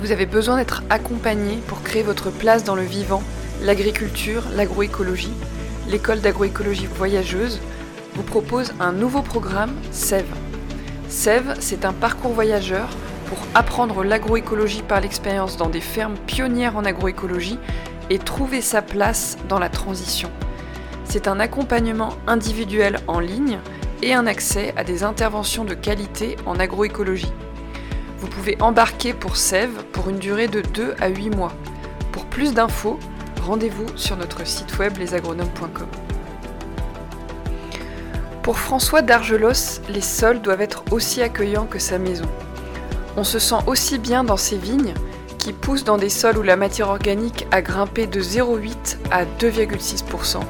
vous avez besoin d'être accompagné pour créer votre place dans le vivant, l'agriculture, l'agroécologie, l'école d'agroécologie voyageuse vous propose un nouveau programme, SEV. SEV, c'est un parcours voyageur pour apprendre l'agroécologie par l'expérience dans des fermes pionnières en agroécologie et trouver sa place dans la transition. C'est un accompagnement individuel en ligne et un accès à des interventions de qualité en agroécologie. Vous pouvez embarquer pour Sève pour une durée de 2 à 8 mois. Pour plus d'infos, rendez-vous sur notre site web lesagronomes.com. Pour François d'Argelos, les sols doivent être aussi accueillants que sa maison. On se sent aussi bien dans ses vignes, qui poussent dans des sols où la matière organique a grimpé de 0,8 à 2,6%,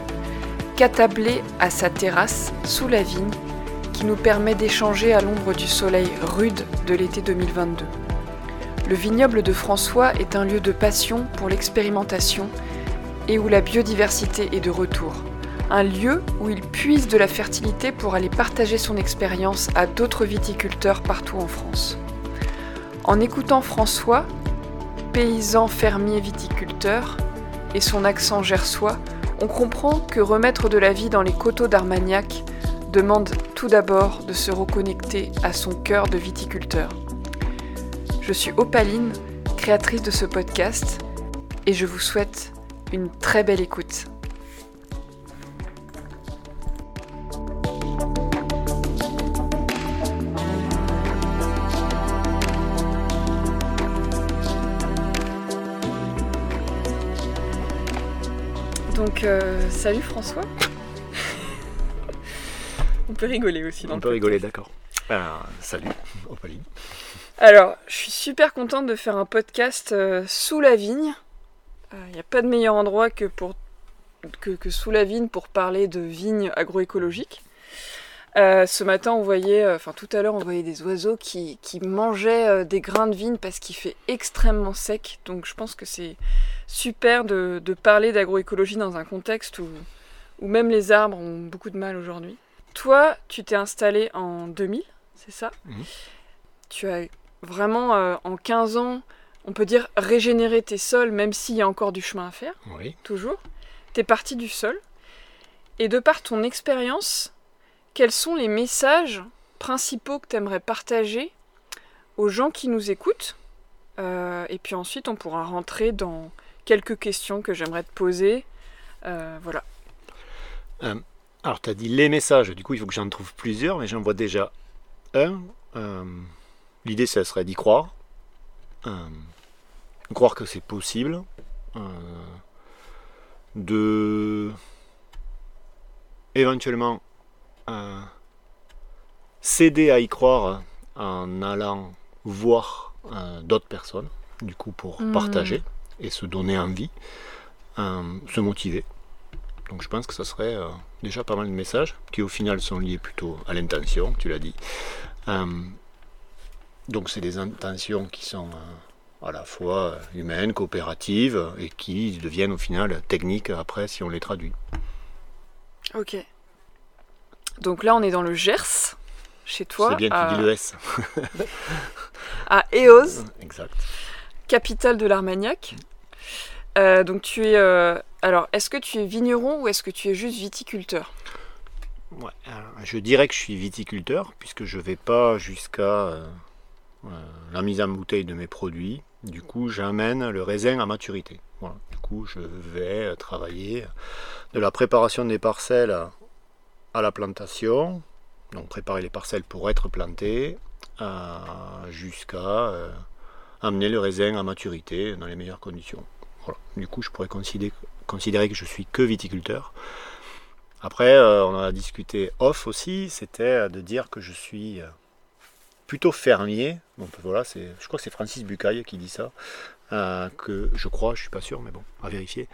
qu'attablé à sa terrasse, sous la vigne, nous permet d'échanger à l'ombre du soleil rude de l'été 2022. Le vignoble de François est un lieu de passion pour l'expérimentation et où la biodiversité est de retour. Un lieu où il puise de la fertilité pour aller partager son expérience à d'autres viticulteurs partout en France. En écoutant François, paysan fermier viticulteur, et son accent gersois, on comprend que remettre de la vie dans les coteaux d'Armagnac demande tout d'abord de se reconnecter à son cœur de viticulteur. Je suis Opaline, créatrice de ce podcast, et je vous souhaite une très belle écoute. Donc, euh, salut François. On peut rigoler aussi. Dans On le peut podcast. rigoler, d'accord. Ben, salut, Opaline. Alors, je suis super contente de faire un podcast euh, sous la vigne. Il n'y a pas de meilleur endroit que, pour, que, que sous la vigne pour parler de vignes agroécologiques. Euh, ce matin, on voyait, euh, enfin tout à l'heure, on voyait des oiseaux qui, qui mangeaient euh, des grains de vigne parce qu'il fait extrêmement sec. Donc je pense que c'est super de, de parler d'agroécologie dans un contexte où, où même les arbres ont beaucoup de mal aujourd'hui. Toi, tu t'es installé en 2000, c'est ça Mhm. Tu as vraiment, euh, en 15 ans, on peut dire régénérer tes sols, même s'il y a encore du chemin à faire, Oui. toujours. T'es parti du sol. Et de par ton expérience, quels sont les messages principaux que tu aimerais partager aux gens qui nous écoutent? Euh, Et puis ensuite, on pourra rentrer dans quelques questions que j'aimerais te poser. Euh, voilà. Alors, tu as dit les messages, du coup, il faut que j'en trouve plusieurs, mais j'en vois déjà un. Euh, L'idée, ça serait d'y croire. Euh, croire que c'est possible. Euh, de. éventuellement. céder à y croire en allant voir d'autres personnes, du coup, pour Mhm. partager et se donner envie, se motiver. Donc je pense que ça serait euh, déjà pas mal de messages qui au final sont liés plutôt à l'intention, tu l'as dit. Euh, donc c'est des intentions qui sont euh, à la fois humaines, coopératives et qui deviennent au final techniques après si on les traduit. Ok. Donc là, on est dans le Gers, chez toi, C'est bien que tu dis le S. à Eos, exact. capitale de l'Armagnac. Donc tu es... Alors, est-ce que tu es vigneron ou est-ce que tu es juste viticulteur? Ouais, je dirais que je suis viticulteur puisque je vais pas jusqu'à euh, euh, la mise en bouteille de mes produits. Du coup, j'amène le raisin à maturité. Voilà. Du coup, je vais travailler de la préparation des parcelles à, la plantation, donc préparer les parcelles pour être plantées, euh, jusqu'à amener le raisin à maturité dans les meilleures conditions. Du coup, je pourrais considérer, considérer que je suis que viticulteur. Après, euh, on en a discuté off aussi, c'était euh, de dire que je suis euh, plutôt fermier. Donc voilà, c'est, je crois que c'est Francis Bucaille qui dit ça. que je crois, je suis pas sûr, mais bon, à vérifier.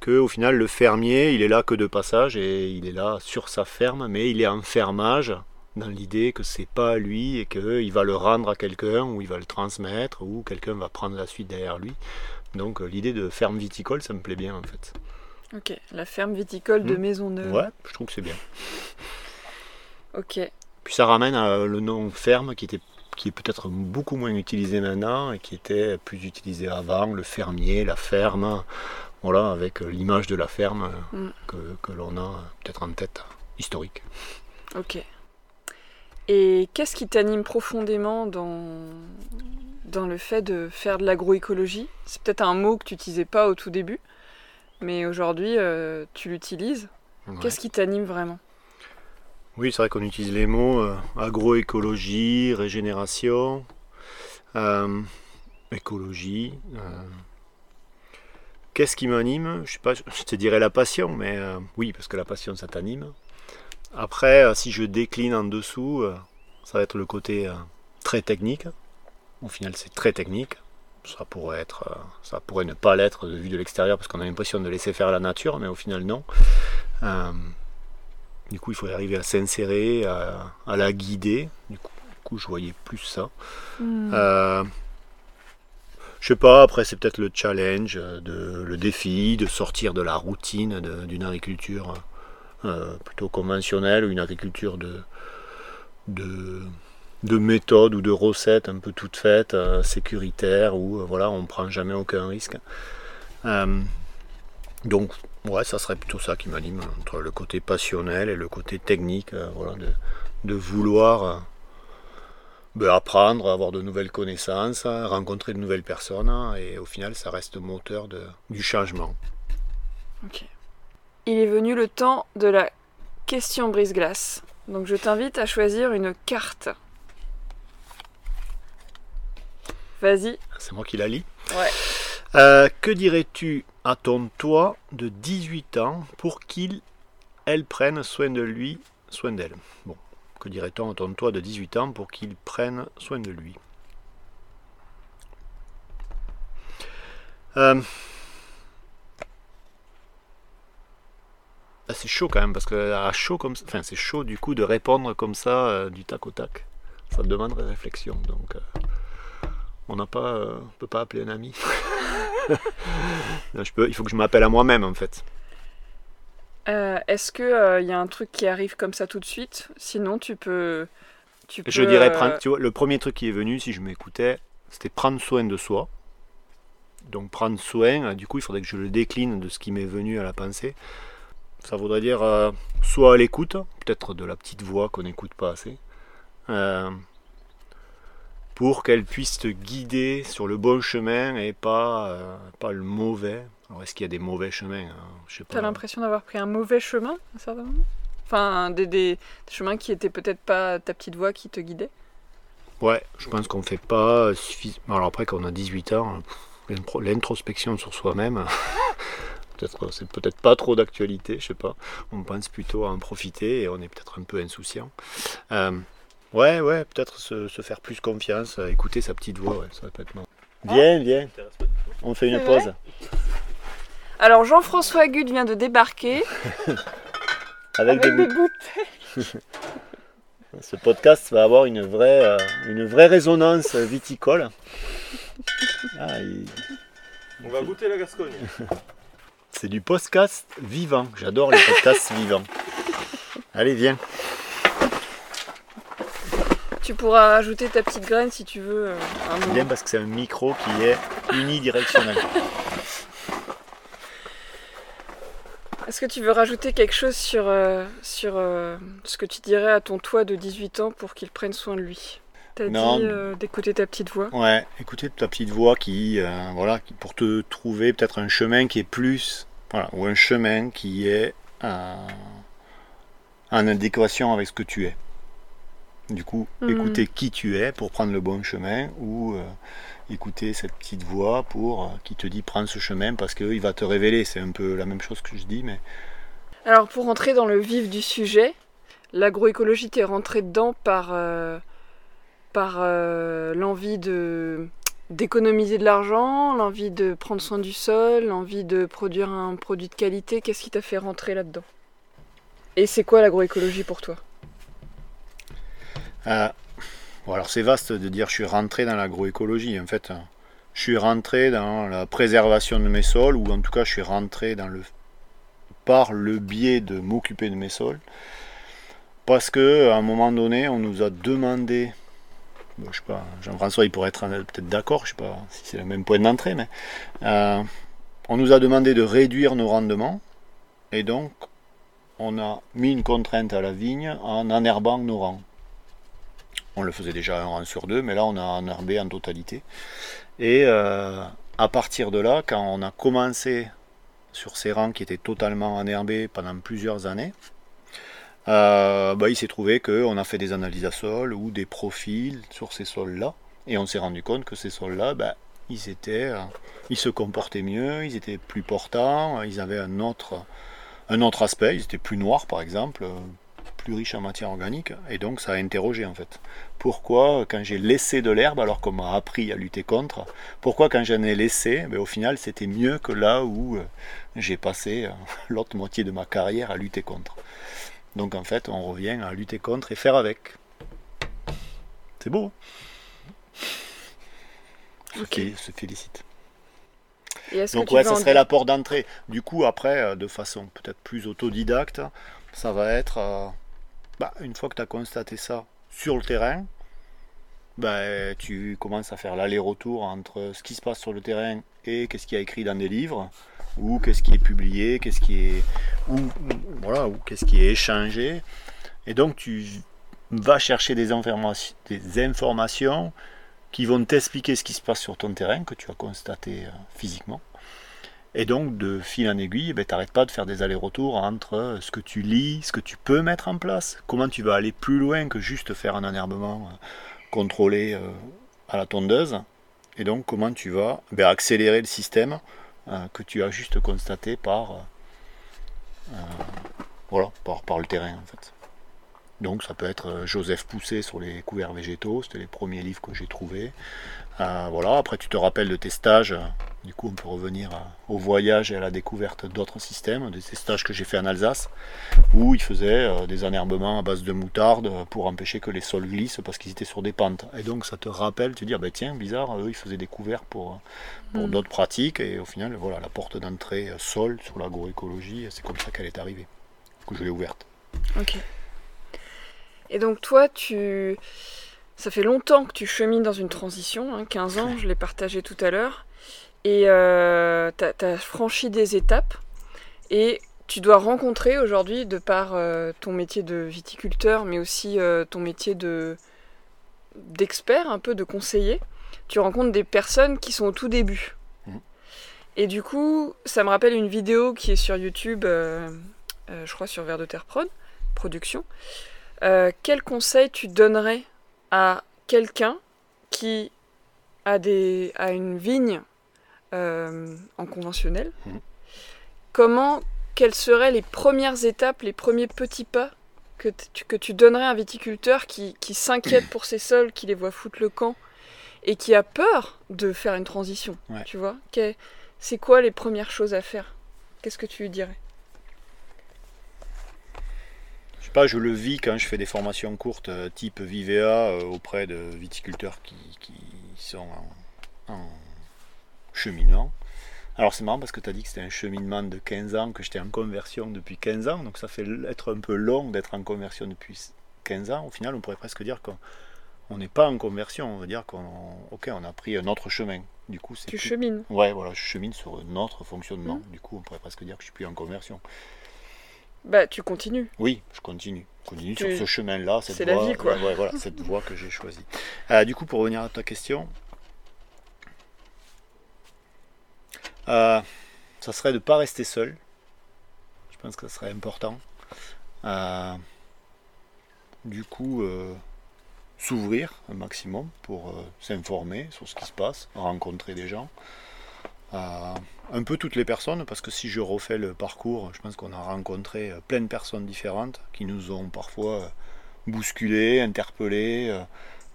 Que au final, le fermier, il est là que de passage et il est là sur sa ferme, mais il est en fermage dans l'idée que c'est pas lui et qu'il va le rendre à quelqu'un ou il va le transmettre ou quelqu'un va prendre la suite derrière lui. Donc euh, l'idée de ferme viticole, ça me plaît bien en fait. Ok, la ferme viticole de Hmm. Maisonneuve. Ouais, je trouve que c'est bien. Ok. Puis ça ramène à le nom ferme qui était qui est peut-être beaucoup moins utilisé maintenant et qui était plus utilisé avant, le fermier, la ferme, voilà, avec l'image de la ferme mm. que, que l'on a peut-être en tête historique. Ok. Et qu'est-ce qui t'anime profondément dans, dans le fait de faire de l'agroécologie C'est peut-être un mot que tu n'utilisais pas au tout début, mais aujourd'hui euh, tu l'utilises. Qu'est-ce qui t'anime vraiment? Oui, c'est vrai qu'on utilise les mots euh, agroécologie, régénération, euh, écologie. Qu'est-ce qui m'anime? Je sais pas, je te dirais la passion, mais oui, parce que la passion ça t'anime. Après, si je décline en dessous, ça va être le côté très technique. Au final, c'est très technique. Ça pourrait, être, ça pourrait ne pas l'être de vue de l'extérieur parce qu'on a l'impression de laisser faire la nature, mais au final, non. du coup, il faut arriver à s'insérer, à, la guider. Du coup, je voyais plus ça. Hmm. je sais pas, après, c'est peut-être le challenge, de, le défi de sortir de la routine d'une agriculture euh, plutôt conventionnelle, une agriculture de, de, de méthodes ou de recettes un peu toutes faites, euh, sécuritaires, où euh, voilà, on ne prend jamais aucun risque. donc, ouais, ça serait plutôt ça qui m'anime, entre le côté passionnel et le côté technique, voilà, de, vouloir ben, apprendre, avoir de nouvelles connaissances, rencontrer de nouvelles personnes, et au final, ça reste moteur du changement. Il est venu le temps de la question brise-glace. Donc je t'invite à choisir une carte. Vas-y. C'est moi qui la lis. Ouais. Euh, que dirais-tu à ton toi de 18 ans pour qu'il, elle prenne soin de lui, soin d'elle? Bon, que dirait-on à ton toi de 18 ans pour qu'il prenne soin de lui? Euh, c'est chaud quand même parce que à chaud comme enfin c'est chaud du coup de répondre comme ça euh, du tac au tac. Ça demande réflexion donc euh, on n'a pas, euh, peut pas appeler un ami. je peux, il faut que je m'appelle à moi-même en fait. Est-ce que il y a un truc qui arrive comme ça tout de suite? Sinon tu peux, tu Je dirais prendre, tu vois, le premier truc qui est venu si je m'écoutais, c'était prendre soin de soi. Donc prendre soin, du coup il faudrait que je le décline de ce qui m'est venu à la pensée. Ça voudrait dire euh, soit à l'écoute, peut-être de la petite voix qu'on n'écoute pas assez, euh, pour qu'elle puisse te guider sur le bon chemin et pas, euh, pas le mauvais. Alors est-ce qu'il y a des mauvais chemins hein? Tu as l'impression d'avoir pris un mauvais chemin à un certain moment? Enfin, des, des, chemins qui étaient peut-être pas ta petite voix qui te guidait? Ouais, je pense qu'on fait pas suffisamment. Alors après, quand on a 18 ans, l'introspection sur soi-même, peut-être c'est peut-être pas trop d'actualité, je sais pas. On pense plutôt à en profiter et on est peut-être un peu insouciant. Euh, ouais, ouais, peut-être se, faire plus confiance, écouter sa petite voix, ouais, ça va peut être Viens, viens. On fait une pause. Alors Jean-François Gude vient de débarquer. avec, des, bouteilles. Ce podcast va avoir une vraie, euh, une vraie résonance viticole. Ah, On va goûter la Gascogne. C'est du podcast vivant. J'adore les podcasts vivants. Allez, viens. Tu pourras rajouter ta petite graine si tu veux. Euh, viens parce que c'est un micro qui est unidirectionnel. Est-ce que tu veux rajouter quelque chose sur, euh, sur euh, ce que tu dirais à ton toi de 18 ans pour qu'il prenne soin de lui? T'as dit d'écouter ta petite voix? Ouais, écouter ta petite voix qui, voilà, pour te trouver peut-être un chemin qui est plus voilà, ou un chemin qui est en adéquation avec ce que tu es. Du coup, mhm. écouter qui tu es pour prendre le bon chemin ou euh, écouter cette petite voix pour euh, qui te dit prends ce chemin parce qu'il va te révéler. C'est un peu la même chose que je dis, mais. Alors pour rentrer dans le vif du sujet, l'agroécologie t'est rentrée dedans par, euh, par l'envie de d'économiser de l'argent, l'envie de prendre soin du sol, l'envie de produire un produit de qualité, qu'est-ce qui t'a fait rentrer là-dedans? Et c'est quoi l'agroécologie pour toi? Euh, Alors c'est vaste de dire je suis rentré dans l'agroécologie. En fait, je suis rentré dans la préservation de mes sols, ou en tout cas je suis rentré dans le par le biais de m'occuper de mes sols. Parce que à un moment donné, on nous a demandé je sais pas, Jean-François il pourrait être peut-être d'accord, je sais pas si c'est le même point d'entrée, mais on nous a demandé de réduire nos rendements et donc on a mis une contrainte à la vigne en enherbant nos rangs. On le faisait déjà un rang sur deux, mais là on a enherbé en totalité. Et euh, à partir de là, quand on a commencé sur ces rangs qui étaient totalement enherbés pendant plusieurs années, euh, bah, il s'est trouvé qu'on a fait des analyses à sol ou des profils sur ces sols-là, et on s'est rendu compte que ces sols-là, bah, ils, étaient, euh, ils se comportaient mieux, ils étaient plus portants, ils avaient un autre, un autre aspect, ils étaient plus noirs par exemple, plus riches en matière organique, et donc ça a interrogé en fait. Pourquoi quand j'ai laissé de l'herbe alors qu'on m'a appris à lutter contre, pourquoi quand j'en ai laissé, ben, au final c'était mieux que là où euh, j'ai passé euh, l'autre moitié de ma carrière à lutter contre. Donc en fait on revient à lutter contre et faire avec. C'est beau. Hein ok, se félicite. Donc ouais, ça serait l'apport d'entrée. Du coup, après, euh, de façon peut-être plus autodidacte, ça va être, bah, une fois que tu as constaté ça sur le terrain, bah, tu commences à faire l'aller-retour entre ce qui se passe sur le terrain et qu'est-ce qui est écrit dans des livres, ou qu'est-ce qui est publié, qu'est-ce qui est, ou, voilà, ou qu'est-ce qui est échangé. Et donc tu vas chercher des, des informations qui vont t'expliquer ce qui se passe sur ton terrain, que tu as constaté euh, physiquement. Et donc, de fil en aiguille, ben, tu n'arrêtes pas de faire des allers-retours entre euh, ce que tu lis, ce que tu peux mettre en place, comment tu vas aller plus loin que juste faire un enherbement euh, contrôlé à la tondeuse, et donc comment tu vas ben, accélérer le système que tu as juste constaté par, voilà, par, le terrain en fait. Donc ça peut être euh, Joseph Poussé sur les couverts végétaux, c'était les premiers livres que j'ai trouvés. Euh, voilà, après tu te rappelles de tes stages, du coup on peut revenir au voyage et à la découverte d'autres systèmes, de ces stages que j'ai fait en Alsace, où ils faisaient euh, des enherbements à base de moutarde pour empêcher que les sols glissent parce qu'ils étaient sur des pentes. Et donc ça te rappelle, tu dis, ah ben tiens, bizarre, eux ils faisaient des couverts pour, pour hmm. d'autres pratiques, et au final, voilà, la porte d'entrée sol sur l'agroécologie, c'est comme ça qu'elle est arrivée, que je l'ai ouverte. Ok. Et donc toi, tu... ça fait longtemps que tu chemines dans une transition, 15 hein, ans, je l'ai partagé tout à l'heure, et euh, tu as, franchi des étapes, et tu dois rencontrer aujourd'hui, de par euh, ton métier de viticulteur, mais aussi euh, ton métier de d'expert, un peu de conseiller, tu rencontres des personnes qui sont au tout début. Mmh. Et du coup, ça me rappelle une vidéo qui est sur YouTube, je crois sur Vers de Terre Prod, production, euh, quel conseil tu donnerais à quelqu'un qui a, des, a une vigne euh, en conventionnel mhm. Comment, quelles seraient les premières étapes, les premiers petits pas que, tu, que tu donnerais à un viticulteur qui, qui s'inquiète pour ses sols, qui les voit foutre le camp et qui a peur de faire une transition Tu vois? C'est quoi les premières choses à faire? Qu'est-ce que tu lui dirais? Pas, je le vis quand je fais des formations courtes euh, type Vivea euh, auprès de viticulteurs qui, sont en, cheminement. Alors c'est marrant parce que tu as dit que c'était un cheminement de 15 ans, que j'étais en conversion depuis 15 ans, donc ça fait être un peu long d'être en conversion depuis 15 ans. Au final, on pourrait presque dire qu'on n'est pas en conversion, on veut dire qu'on ok, on a pris un autre chemin. Du coup, tu chemines. Ouais, voilà, je chemine sur un autre fonctionnement. Mmh. Du coup, on pourrait presque dire que je suis plus en conversion. Bah, tu continues. Oui, je continue. Je continue sur ce chemin-là. C'est la vie, quoi. voilà, cette voie que j'ai choisie. Euh, du coup, pour revenir à ta question, euh, ça serait de ne pas rester seul. Je pense que ça serait important. Euh, du coup, s'ouvrir un maximum pour s'informer sur ce qui se passe, rencontrer des gens un peu toutes les personnes, parce que si je refais le parcours, je pense qu'on a rencontré euh, plein de personnes différentes qui nous ont parfois euh, bousculés, interpellés,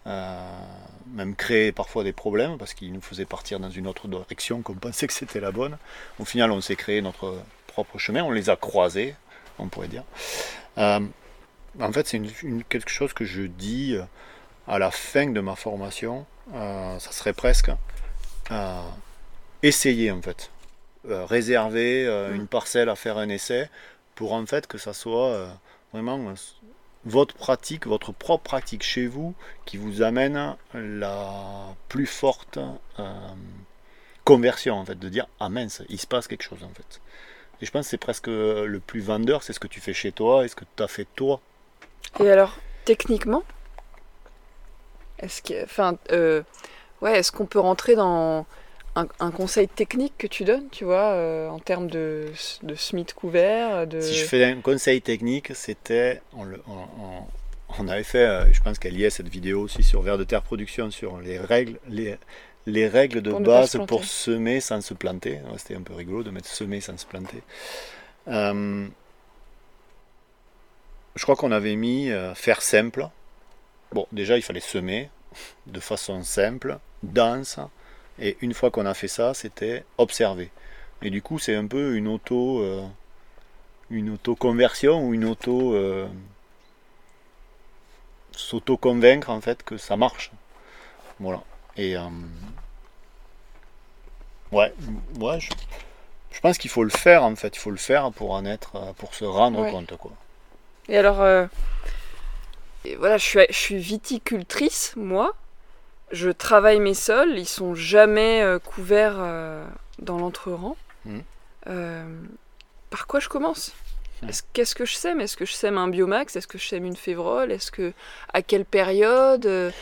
euh, même créé parfois des problèmes parce qu'ils nous faisaient partir dans une autre direction qu'on pensait que c'était la bonne. Au final, on s'est créé notre propre chemin, on les a croisés, on pourrait dire. en fait, c'est quelque chose que je dis à la fin de ma formation, ça serait presque essayer en fait. Euh, réserver euh, mm. une parcelle à faire un essai pour en fait que ça soit euh, vraiment votre pratique, votre propre pratique chez vous, qui vous amène la plus forte euh, conversion, en fait, de dire ah mince, il se passe quelque chose en fait. Et je pense que c'est presque le plus vendeur, c'est ce que tu fais chez toi et ce que tu as fait toi. Et alors, techniquement, est-ce que, enfin, euh, ouais, est-ce qu'on peut rentrer dans un, conseil technique que tu donnes, tu vois, euh, en termes de, de Smith couvert de... Si je fais un conseil technique, c'était, on, on, avait fait, euh, je pense qu'elle y est cette vidéo aussi sur Vert de Terre Production, sur les règles, les, les règles de base pour semer sans se planter. C'était un peu rigolo de mettre semer sans se planter. Euh, je crois qu'on avait mis faire simple. Bon, déjà, il fallait semer de façon simple, dense, et une fois qu'on a fait ça, c'était observer. Et du coup, c'est un peu une auto, euh, une auto-conversion ou une auto. Euh, s'auto-convaincre en fait que ça marche. Voilà. Et. Euh, ouais, ouais je, je pense qu'il faut le faire en fait. Il faut le faire pour en être. pour se rendre compte quoi. Et alors. voilà, je suis, je suis viticultrice, moi je travaille mes sols, ils sont jamais euh, couverts euh, dans l'entre-rang. Hmm. Euh, par quoi je commence? Hmm. Qu'est-ce que je sème? Est-ce que je sème un biomax? Est-ce que je sème une févrole? Est-ce que à quelle période?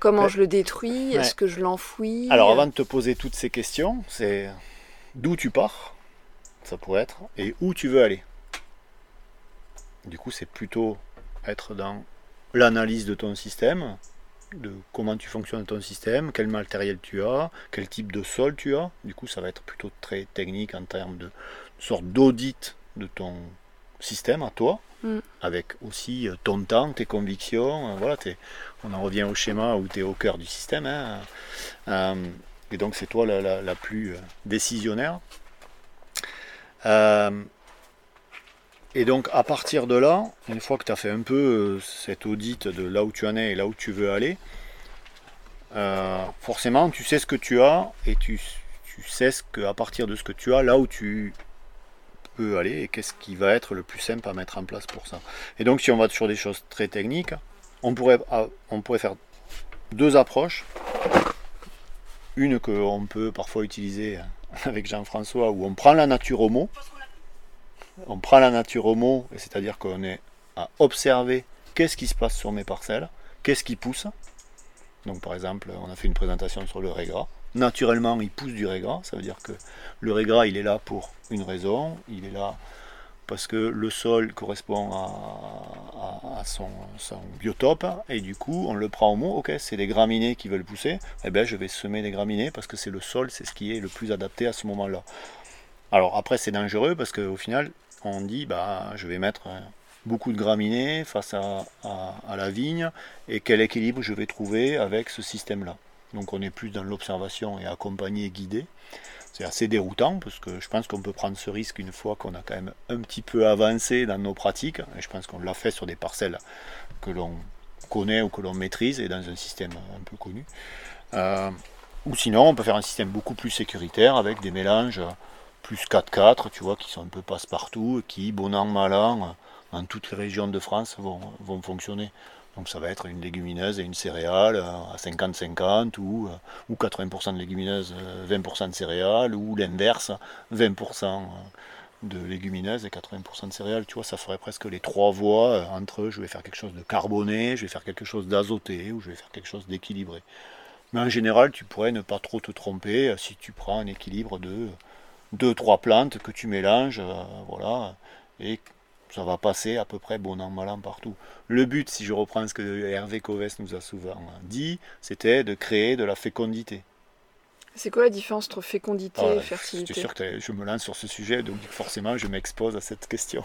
Comment je le détruis? Est-ce que je l'enfouis? Alors avant de te poser toutes ces questions, c'est d'où tu pars, ça pourrait être, et où tu veux aller? Du coup, c'est plutôt être dans l'analyse de ton système, de comment tu fonctionnes ton système, quel matériel tu as, quel type de sol tu as. Du coup, ça va être plutôt très technique en termes de sorte d'audit de ton système à toi, mm. avec aussi euh, ton temps, tes convictions. Euh, voilà, on en revient au schéma où tu es au cœur du système. Hein. Euh, et donc, c'est toi la, plus décisionnaire. Et donc à partir de là, une fois que tu as fait un peu euh, cet audit de là où tu en es et là où tu veux aller, euh, forcément tu sais ce que tu as et tu, sais ce que, à partir de ce que tu as, là où tu peux aller et qu'est-ce qui va être le plus simple à mettre en place pour ça. Et donc si on va sur des choses très techniques, on pourrait, ah, on pourrait faire deux approches. Une qu'on peut parfois utiliser avec Jean-François où on prend la nature au mot on prend la nature au mot, c'est-à-dire qu'on est à observer qu'est-ce qui se passe sur mes parcelles, qu'est-ce qui pousse. Donc par exemple, on a fait une présentation sur le régras. Naturellement, il pousse du régras, ça veut dire que le régras, il est là pour une raison, il est là parce que le sol correspond à, son, biotope, et du coup, on le prend au mot, ok, c'est des graminées qui veulent pousser, eh bien je vais semer des graminées parce que c'est le sol, c'est ce qui est le plus adapté à ce moment-là. Alors après, c'est dangereux parce qu'au final, on dit bah, je vais mettre euh, beaucoup de graminées face à, la vigne et quel équilibre je vais trouver avec ce système-là. Donc on est plus dans l'observation et accompagner, guider. C'est assez déroutant parce que je pense qu'on peut prendre ce risque une fois qu'on a quand même un petit peu avancé dans nos pratiques. Et je pense qu'on l'a fait sur des parcelles que l'on connaît ou que l'on maîtrise et dans un système un peu connu. Euh, ou sinon, on peut faire un système beaucoup plus sécuritaire avec des mélanges plus 4-4, tu vois, qui sont un peu passe-partout, qui, bon an, mal an, dans toutes les régions de France, vont, fonctionner. Donc ça va être une légumineuse et une céréale euh, à 50-50, ou, euh, ou 80% de légumineuses, 20% euh, de céréales, ou l'inverse, 20% de légumineuses et 80% de céréales. Tu vois, ça ferait presque les trois voies entre je vais faire quelque chose de carboné, je vais faire quelque chose d'azoté, ou je vais faire quelque chose d'équilibré. Mais en général, tu pourrais ne pas trop te tromper si tu prends un équilibre de deux, trois plantes que tu mélanges, euh, voilà, et ça va passer à peu près bon an, mal an partout. Le but, si je reprends ce que Hervé Coves nous a souvent dit, c'était de créer de la fécondité. C'est quoi la différence entre fécondité et fertilité Je sûr que je me lance sur ce sujet, donc forcément je m'expose à cette question.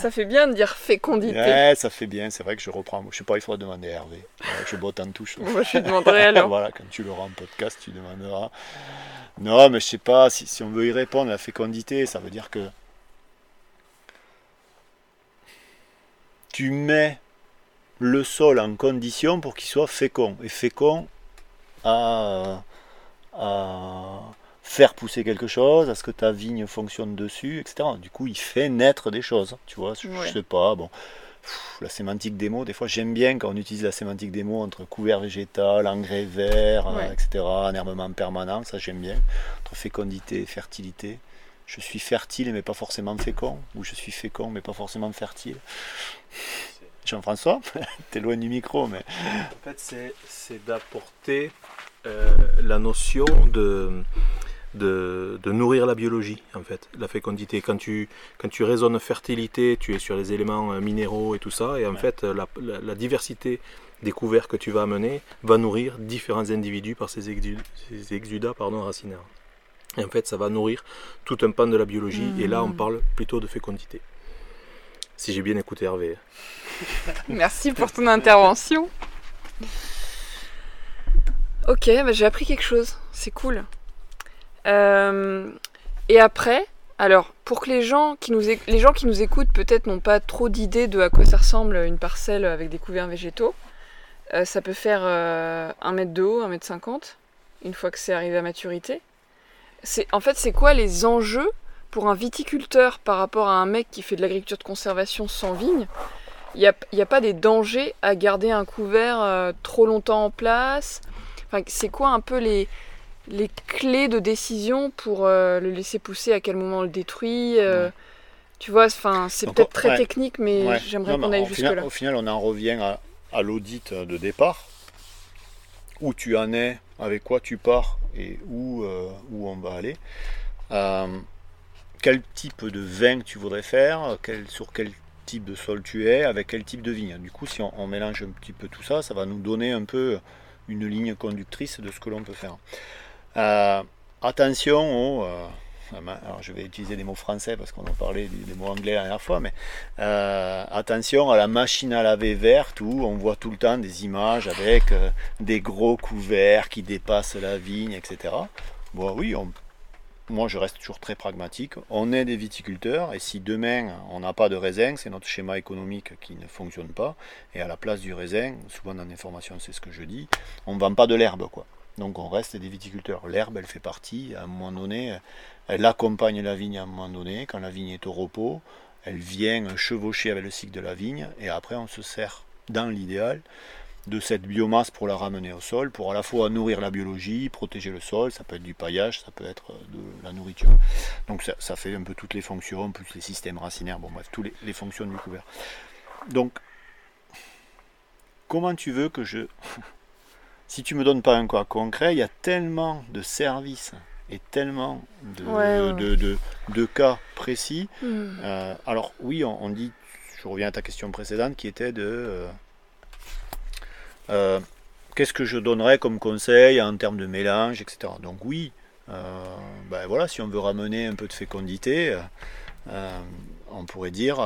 ça fait bien de dire fécondité. Ouais, ça fait bien, c'est vrai que je reprends. Je sais pas, il faudra demander à Hervé. Je botte en touche. Moi je demanderai alors. voilà, quand tu l'auras en podcast, tu demanderas. Non, mais je sais pas, si, on veut y répondre, la fécondité, ça veut dire que tu mets le sol en condition pour qu'il soit fécond. Et fécond à, faire pousser quelque chose, à ce que ta vigne fonctionne dessus, etc. Du coup, il fait naître des choses. Tu vois, je, sais pas, bon. la sémantique des mots, des fois j'aime bien quand on utilise la sémantique des mots entre couvert végétal, engrais vert, euh, etc., enherbement permanent, ça j'aime bien, entre fécondité, fertilité. Je suis fertile mais pas forcément fécond, ou je suis fécond mais pas forcément fertile. Jean-François, t'es loin du micro, mais... En fait, c'est d'apporter euh, la notion de de, nourrir la biologie, en fait, la fécondité. Quand tu, quand tu raisonnes fertilité, tu es sur les éléments euh, minéraux et tout ça, et en fait, la, diversité des couverts que tu vas amener va nourrir différents individus par ces, exudats pardon, racinaires. Et en fait, ça va nourrir tout un pan de la biologie, et là, on mmh. parle plutôt de fécondité. Si j'ai bien écouté Hervé. Merci pour ton intervention. Ok, bah, j'ai appris quelque chose. C'est cool. Euh, et après, alors pour que les gens qui nous, écoutent peut-être n'ont pas trop d'idées de à quoi ça ressemble une parcelle avec des couverts végétaux, euh, ça peut faire euh, 1 mètre de haut, 1 mètre 50 une fois que c'est arrivé à maturité. En fait, c'est quoi les enjeux pour un viticulteur par rapport à un mec qui fait de l'agriculture de conservation sans vigne? Il n'y a, a, pas des dangers à garder un couvert euh, trop longtemps en place? Enfin, C'est quoi un peu les, les clés de décision pour euh, le laisser pousser, à quel moment on le détruit. Euh, tu vois, c'est peut-être très technique, mais j'aimerais qu'on aille jusque-là. Au final, on en revient à, l'audit de départ. Où tu en es, avec quoi tu pars et où, euh, où on va aller. quel type de vin tu voudrais faire, sur quel de sol tu es, avec quel type de vigne. Du coup, si on, mélange un petit peu tout ça, ça va nous donner un peu une ligne conductrice de ce que l'on peut faire. Euh, attention au. Euh, alors je vais utiliser des mots français parce qu'on a parlé des mots anglais la dernière fois, mais euh, attention à la machine à laver verte où on voit tout le temps des images avec des gros couverts qui dépassent la vigne, etc. Bon, oui, moi je reste toujours très pragmatique. On est des viticulteurs et si demain on n'a pas de raisin, c'est notre schéma économique qui ne fonctionne pas. Et à la place du raisin, souvent dans l'information c'est ce que je dis, on ne vend pas de l'herbe quoi. Donc on reste des viticulteurs. L'herbe, elle fait partie, à un moment donné, elle accompagne la vigne à un moment donné, quand la vigne est au repos, elle vient chevaucher avec le cycle de la vigne, et après on se sert, dans l'idéal, de cette biomasse pour la ramener au sol, pour à la fois nourrir la biologie, protéger le sol, ça peut être du paillage, ça peut être de la nourriture. Donc ça, fait un peu toutes les fonctions, plus les systèmes racinaires, bon bref, toutes les, les fonctions du couvert. Donc, comment tu veux que je si tu me donnes pas un cas concret, il y a tellement de services et tellement de, de, cas précis. Hmm. Euh, alors oui, on, dit, je reviens à ta question précédente qui était de euh, euh, qu'est-ce que je donnerais comme conseil en termes de mélange, etc. Donc oui, ben voilà, si on veut ramener un peu de fécondité, on pourrait dire,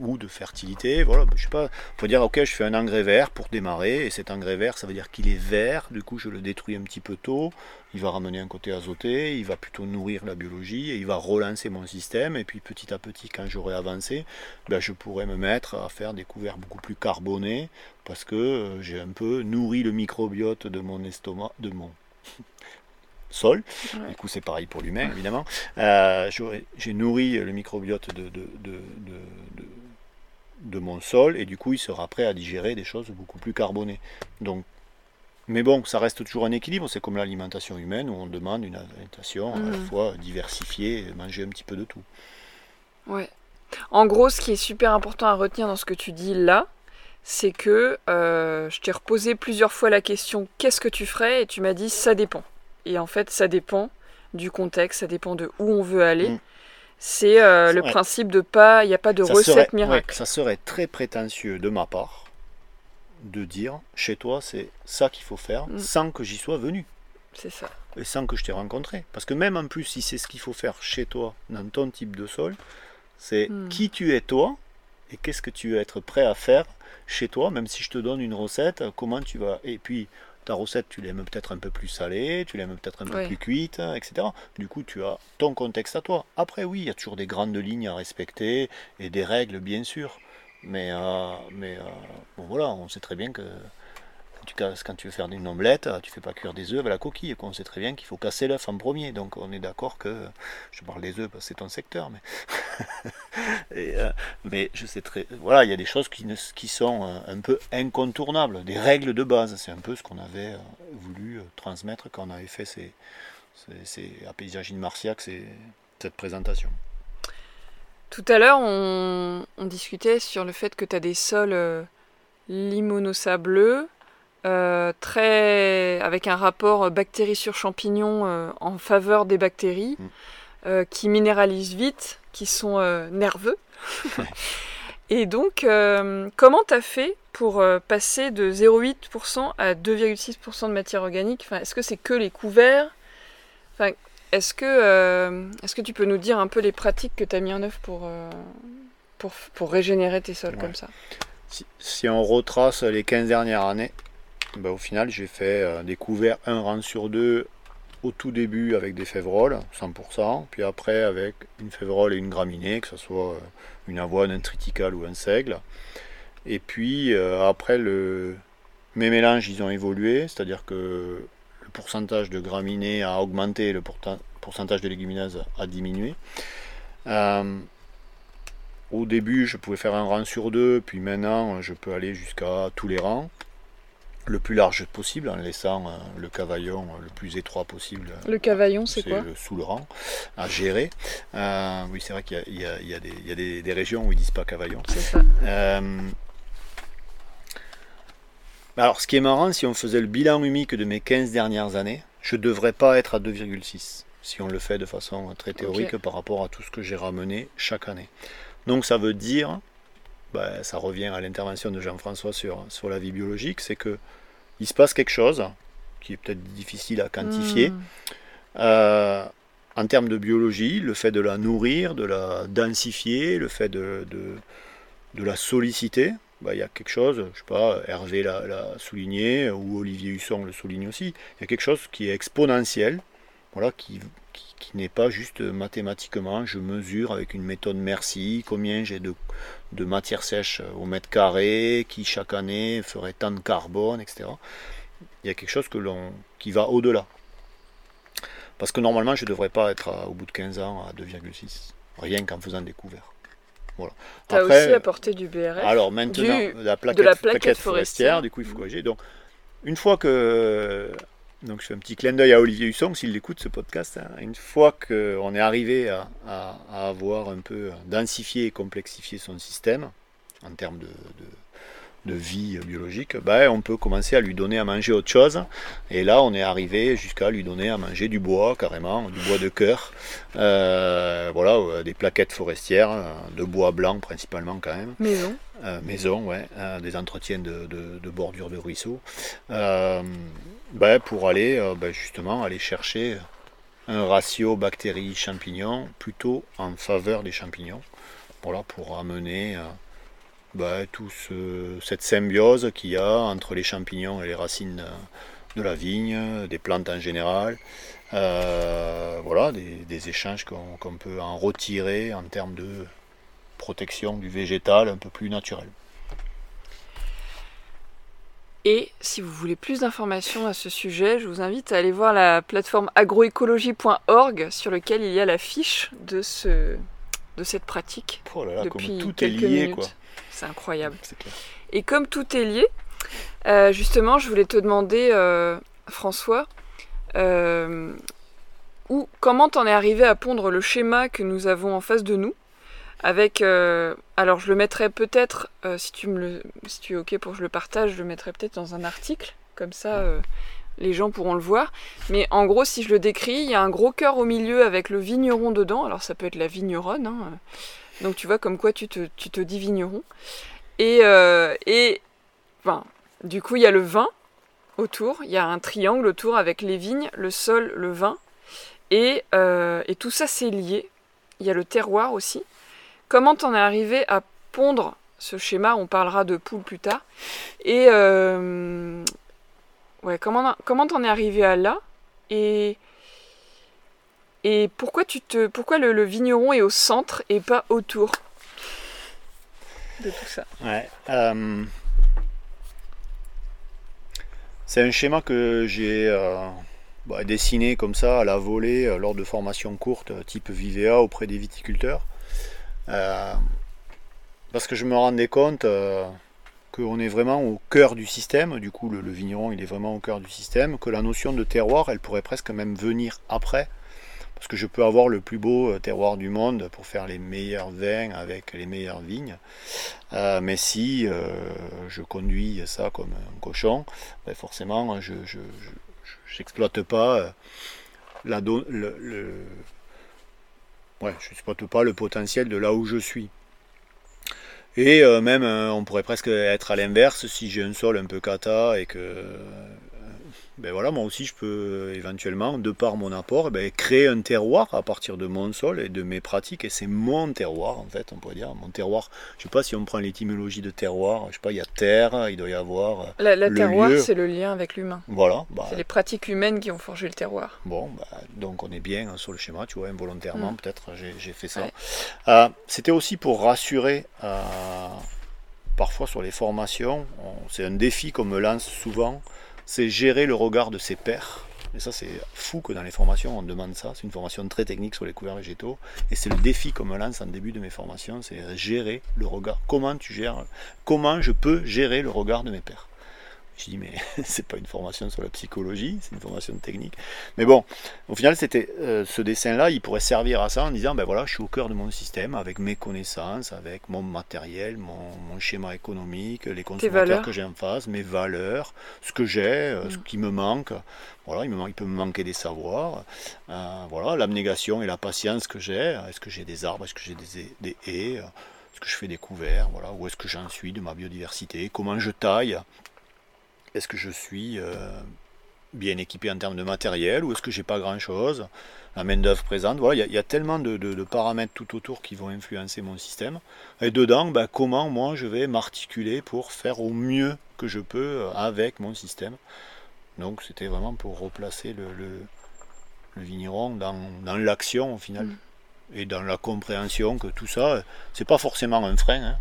ou de fertilité, voilà, je sais pas, on peut dire, ok, je fais un engrais vert pour démarrer, et cet engrais vert, ça veut dire qu'il est vert, du coup je le détruis un petit peu tôt, il va ramener un côté azoté, il va plutôt nourrir la biologie, et il va relancer mon système, et puis petit à petit, quand j'aurai avancé, ben, je pourrais me mettre à faire des couverts beaucoup plus carbonés, parce que euh, j'ai un peu nourri le microbiote de mon estomac, de mon sol. Du coup, c'est pareil pour l'humain, évidemment. Euh, j'ai nourri le microbiote de, de, de, mon sol et du coup, il sera prêt à digérer des choses beaucoup plus carbonées. Donc, mais bon, ça reste toujours un équilibre. C'est comme l'alimentation humaine où on demande une alimentation à la mm. fois diversifiée, manger un petit peu de tout. Ouais. En gros, ce qui est super important à retenir dans ce que tu dis là, c'est que euh, je t'ai reposé plusieurs fois la question qu'est-ce que tu ferais? Et tu m'as dit ça dépend. Et en fait, ça dépend du contexte, ça dépend de où on veut aller. Mm. C'est euh, le principe de pas, il n'y a pas de recette miracle. ça serait très prétentieux de ma part de dire chez toi c'est ça qu'il faut faire mm. sans que j'y sois venu. C'est ça. Et sans que je t'ai rencontré. Parce que même en plus, si c'est ce qu'il faut faire chez toi, dans ton type de sol, c'est mm. qui tu es toi et qu'est-ce que tu vas être prêt à faire chez toi, même si je te donne une recette, comment tu vas? Et puis, ta recette, tu l'aimes peut-être un peu plus salée, tu l'aimes peut-être un peu plus cuite, etc. Du coup, tu as ton contexte à toi. Après, oui, il y a toujours des grandes lignes à respecter et des règles, bien sûr. Mais, euh, mais euh, bon, voilà, on sait très bien que quand tu veux faire une omelette, tu fais pas cuire des œufs avec la coquille. On sait très bien qu'il faut casser l'œuf en premier. Donc on est d'accord que, je parle des œufs parce que c'est ton secteur, mais Euh, mais je sais très. Voilà, il y a des choses qui, sont euh, un peu incontournables, des règles de base. C'est un peu ce qu'on avait euh, voulu transmettre quand on avait fait ces, ces, à Paysagine Marciac, cette présentation. Tout à l'heure, on, discutait sur le fait que tu as des sols limono-sableux, très, avec un rapport bactéries sur champignons en faveur des bactéries, mm. qui minéralisent vite, qui sont euh, nerveux. Et donc, euh, comment tu as fait pour euh, passer de 0,8% à 2,6% de matière organique? Enfin, Est-ce que c'est que les couverts? Enfin, Est-ce que, est que tu peux nous dire un peu les pratiques que tu as mis en œuvre pour, pour, pour, régénérer tes sols comme ça? Si, on retrace les 15 dernières années, bah, au final, j'ai fait des couverts un rang sur deux au tout début avec des févroles, 100%, puis après avec une févrole et une graminée, que ce soit euh, une avoine, un triticale ou un seigle. Et puis euh, après, mes mélanges, ils ont évolué, c'est-à-dire que le pourcentage de graminées a augmenté, le pourcentage de légumineuses a diminué. Euh, au début, je pouvais faire un rang sur deux, puis maintenant, je peux aller jusqu'à tous les rangs le plus large possible en laissant euh, le cavaillon euh, le plus étroit possible. Le cavaillon, c'est quoi le Sous le rang à gérer. Euh, oui, c'est vrai qu'il y, a, des, régions où ils disent pas cavaillon. C'est ça. alors, ce qui est marrant, si on faisait le bilan humique de mes 15 dernières années, je ne devrais pas être à 2,6 si on le fait de façon très théorique par rapport à tout ce que j'ai ramené chaque année. Donc ça veut dire bah, ça revient à l'intervention de Jean-François sur, sur la vie biologique, c'est que il se passe quelque chose qui est peut-être difficile à quantifier. Hmm. Euh, en termes de biologie, le fait de la nourrir, de la densifier, le fait de, de, la solliciter, bah, il y a quelque chose, je sais pas, Hervé l'a souligné, ou Olivier Husson le souligne aussi, il y a quelque chose qui est exponentiel, voilà, qui, qui, n'est pas juste mathématiquement, je mesure avec une méthode merci combien j'ai de, de matière sèche au mètre carré, qui chaque année ferait tant de carbone, etc. Il y a quelque chose que l'on, qui va au-delà. Parce que normalement, je ne devrais pas être au bout de 15 ans à 2,6, rien qu'en faisant des couverts. Voilà. Tu as aussi apporté du BRF. Alors maintenant, la plaquette, de la plaquette, forestière, du coup, il faut corriger. Donc, une fois que donc je fais un petit clin d'œil à Olivier Husson s'il écoute ce podcast. Hein. Une fois qu'on est arrivé à, avoir un peu densifié et complexifié son système en termes de, vie biologique, ben, on peut commencer à lui donner à manger autre chose. Et là, on est arrivé jusqu'à lui donner à manger du bois carrément, du bois de cœur, euh, voilà, euh, des plaquettes forestières, euh, de bois blanc principalement quand même. Maison. maison, ouais, des entretiens de, de, bordure de ruisseaux. Ben, pour aller ben, justement aller chercher un ratio bactéries-champignons plutôt en faveur des champignons. Voilà, pour amener euh, ben, toute cette symbiose qu'il y a entre les champignons et les racines de la vigne, des plantes en général. Euh, voilà, des, échanges qu'on peut en retirer en termes de protection du végétal un peu plus naturel. Et si vous voulez plus d'informations à ce sujet, je vous invite à aller voir la plateforme agroécologie.org sur laquelle il y a la fiche de, ce, de cette pratique. Oh là là, depuis tout est lié, quoi. C'est incroyable. Et comme tout est lié, euh, justement, je voulais te demander, euh, François, euh, où, comment t'en es arrivé à pondre le schéma que nous avons en face de nous avec euh, alors je le mettrai peut-être si tu me le si tu es ok pour que je le partage je le mettrai peut-être dans un article comme ça les gens pourront le voir. Mais en gros si je le décris il y a un gros cœur au milieu avec le vigneron dedans. Alors ça peut être la vigneronne hein, donc tu vois comme quoi tu te, tu dis vigneron. Et enfin, du coup il y a le vin autour. Il y a un triangle autour avec les vignes le sol le vin. Et, et tout ça c'est lié. Il y a le terroir aussi. Comment t'en es arrivé à pondre ce schéma? On parlera de poule plus tard. Et euh, ouais, comment comment t'en es arrivé à là? Et et pourquoi tu te pourquoi le, vigneron est au centre et pas autour de tout ça? Ouais. Euh, c'est un schéma que j'ai euh, bah, dessiné comme ça à la volée lors de formations courtes type VVA auprès des viticulteurs. Euh, parce que je me rendais compte euh, qu'on est vraiment au cœur du système, du coup le, vigneron il est vraiment au cœur du système, que la notion de terroir elle pourrait presque même venir après, parce que je peux avoir le plus beau euh, terroir du monde pour faire les meilleurs vins avec les meilleures vignes, euh, mais si euh, je conduis ça comme un cochon, ben forcément je n'exploite pas la le, le je n'exploite pas le potentiel de là où je suis. Et euh, même, euh, on pourrait presque être à l'inverse, si j'ai un sol un peu cata et que ben voilà, moi aussi je peux éventuellement, de par mon apport, ben, créer un terroir à partir de mon sol et de mes pratiques. Et c'est mon terroir, en fait, on pourrait dire. Mon terroir, je sais pas si on prend l'étymologie de terroir, je sais pas, il y a terre, il doit y avoir. La, terroir, c'est le lien avec l'humain. Voilà. Bah, c'est les pratiques humaines qui ont forgé le terroir. Bon, bah, donc on est bien sur le schéma, tu vois, involontairement, mm. peut-être j'ai fait ça. Euh, c'était aussi pour rassurer. Euh, parfois sur les formations, c'est un défi qu'on me lance souvent c'est gérer le regard de ses pairs. Et ça, c'est fou que dans les formations, on demande ça. C'est une formation très technique sur les couverts végétaux. Et c'est le défi qu'on me lance en début de mes formations, c'est gérer le regard. Comment tu gères, comment je peux gérer le regard de mes pairs je dis, mais c'est pas une formation sur la psychologie, c'est une formation technique. Mais bon, au final, c'était euh, ce dessin-là, il pourrait servir à ça en disant, ben voilà, je suis au cœur de mon système avec mes connaissances, avec mon matériel, mon, schéma économique, les consommateurs que j'ai en face, mes valeurs, ce que j'ai, euh, ce mm. qui me manque. Voilà, il, me, il peut me manquer des savoirs. Euh, voilà, l'abnégation et la patience que j'ai. Est-ce que j'ai des arbres? Est-ce que j'ai des, des haies? Est-ce que je fais des couverts? Voilà, Où est-ce que j'en suis de ma biodiversité? Comment je taille? Est-ce que je suis euh, bien équipé en termes de matériel ou est-ce que j'ai pas grand-chose? La main-d'œuvre présente, voilà, il y, a tellement de, paramètres tout autour qui vont influencer mon système. Et dedans, bah, comment moi je vais m'articuler pour faire au mieux que je peux euh, avec mon système? Donc c'était vraiment pour replacer le, le, vigneron dans, l'action au final. Mm. Et dans la compréhension que tout ça, c'est pas forcément un frein. Hein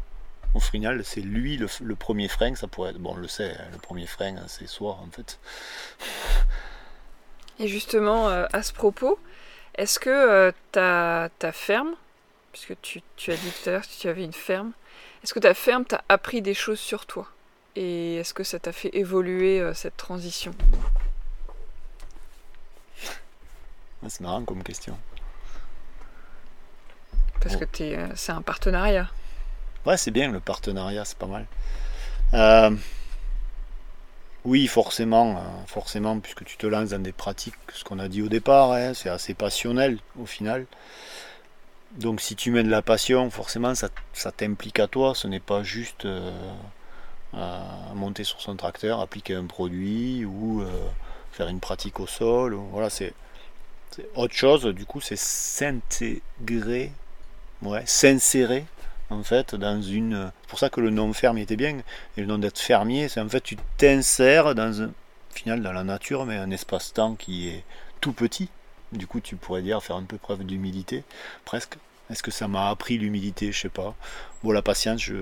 au final, c'est lui le, premier frein, ça pourrait être, bon, on le sait, hein, le premier frein, c'est soi en fait. Et justement, euh, à ce propos, est-ce que euh, ta, ta, ferme, puisque tu, tu, as dit tout à l'heure que tu avais une ferme, est-ce que ta ferme t'a appris des choses sur toi? Et est-ce que ça t'a fait évoluer euh, cette transition? C'est marrant comme question. Parce que c'est un partenariat. Ouais, c'est bien le partenariat, c'est pas mal. Euh, oui, forcément, euh, forcément, puisque tu te lances dans des pratiques, ce qu'on a dit au départ, hein, c'est assez passionnel au final. Donc si tu mets de la passion, forcément, ça, t'implique à toi. Ce n'est pas juste euh, monter sur son tracteur, appliquer un produit ou faire une pratique au sol. voilà, c'est autre chose. Du coup, c'est s'intégrer, ouais, s'insérer en fait, dans une. C'est pour ça que le nom ferme était bien, et le nom d'être fermier, c'est en fait tu t'insères dans un final dans la nature, mais un espace-temps qui est tout petit. Du coup, tu pourrais dire faire un peu preuve d'humilité, presque. Est-ce que ça m'a appris l'humilité? Je sais pas. Bon, la patience, je,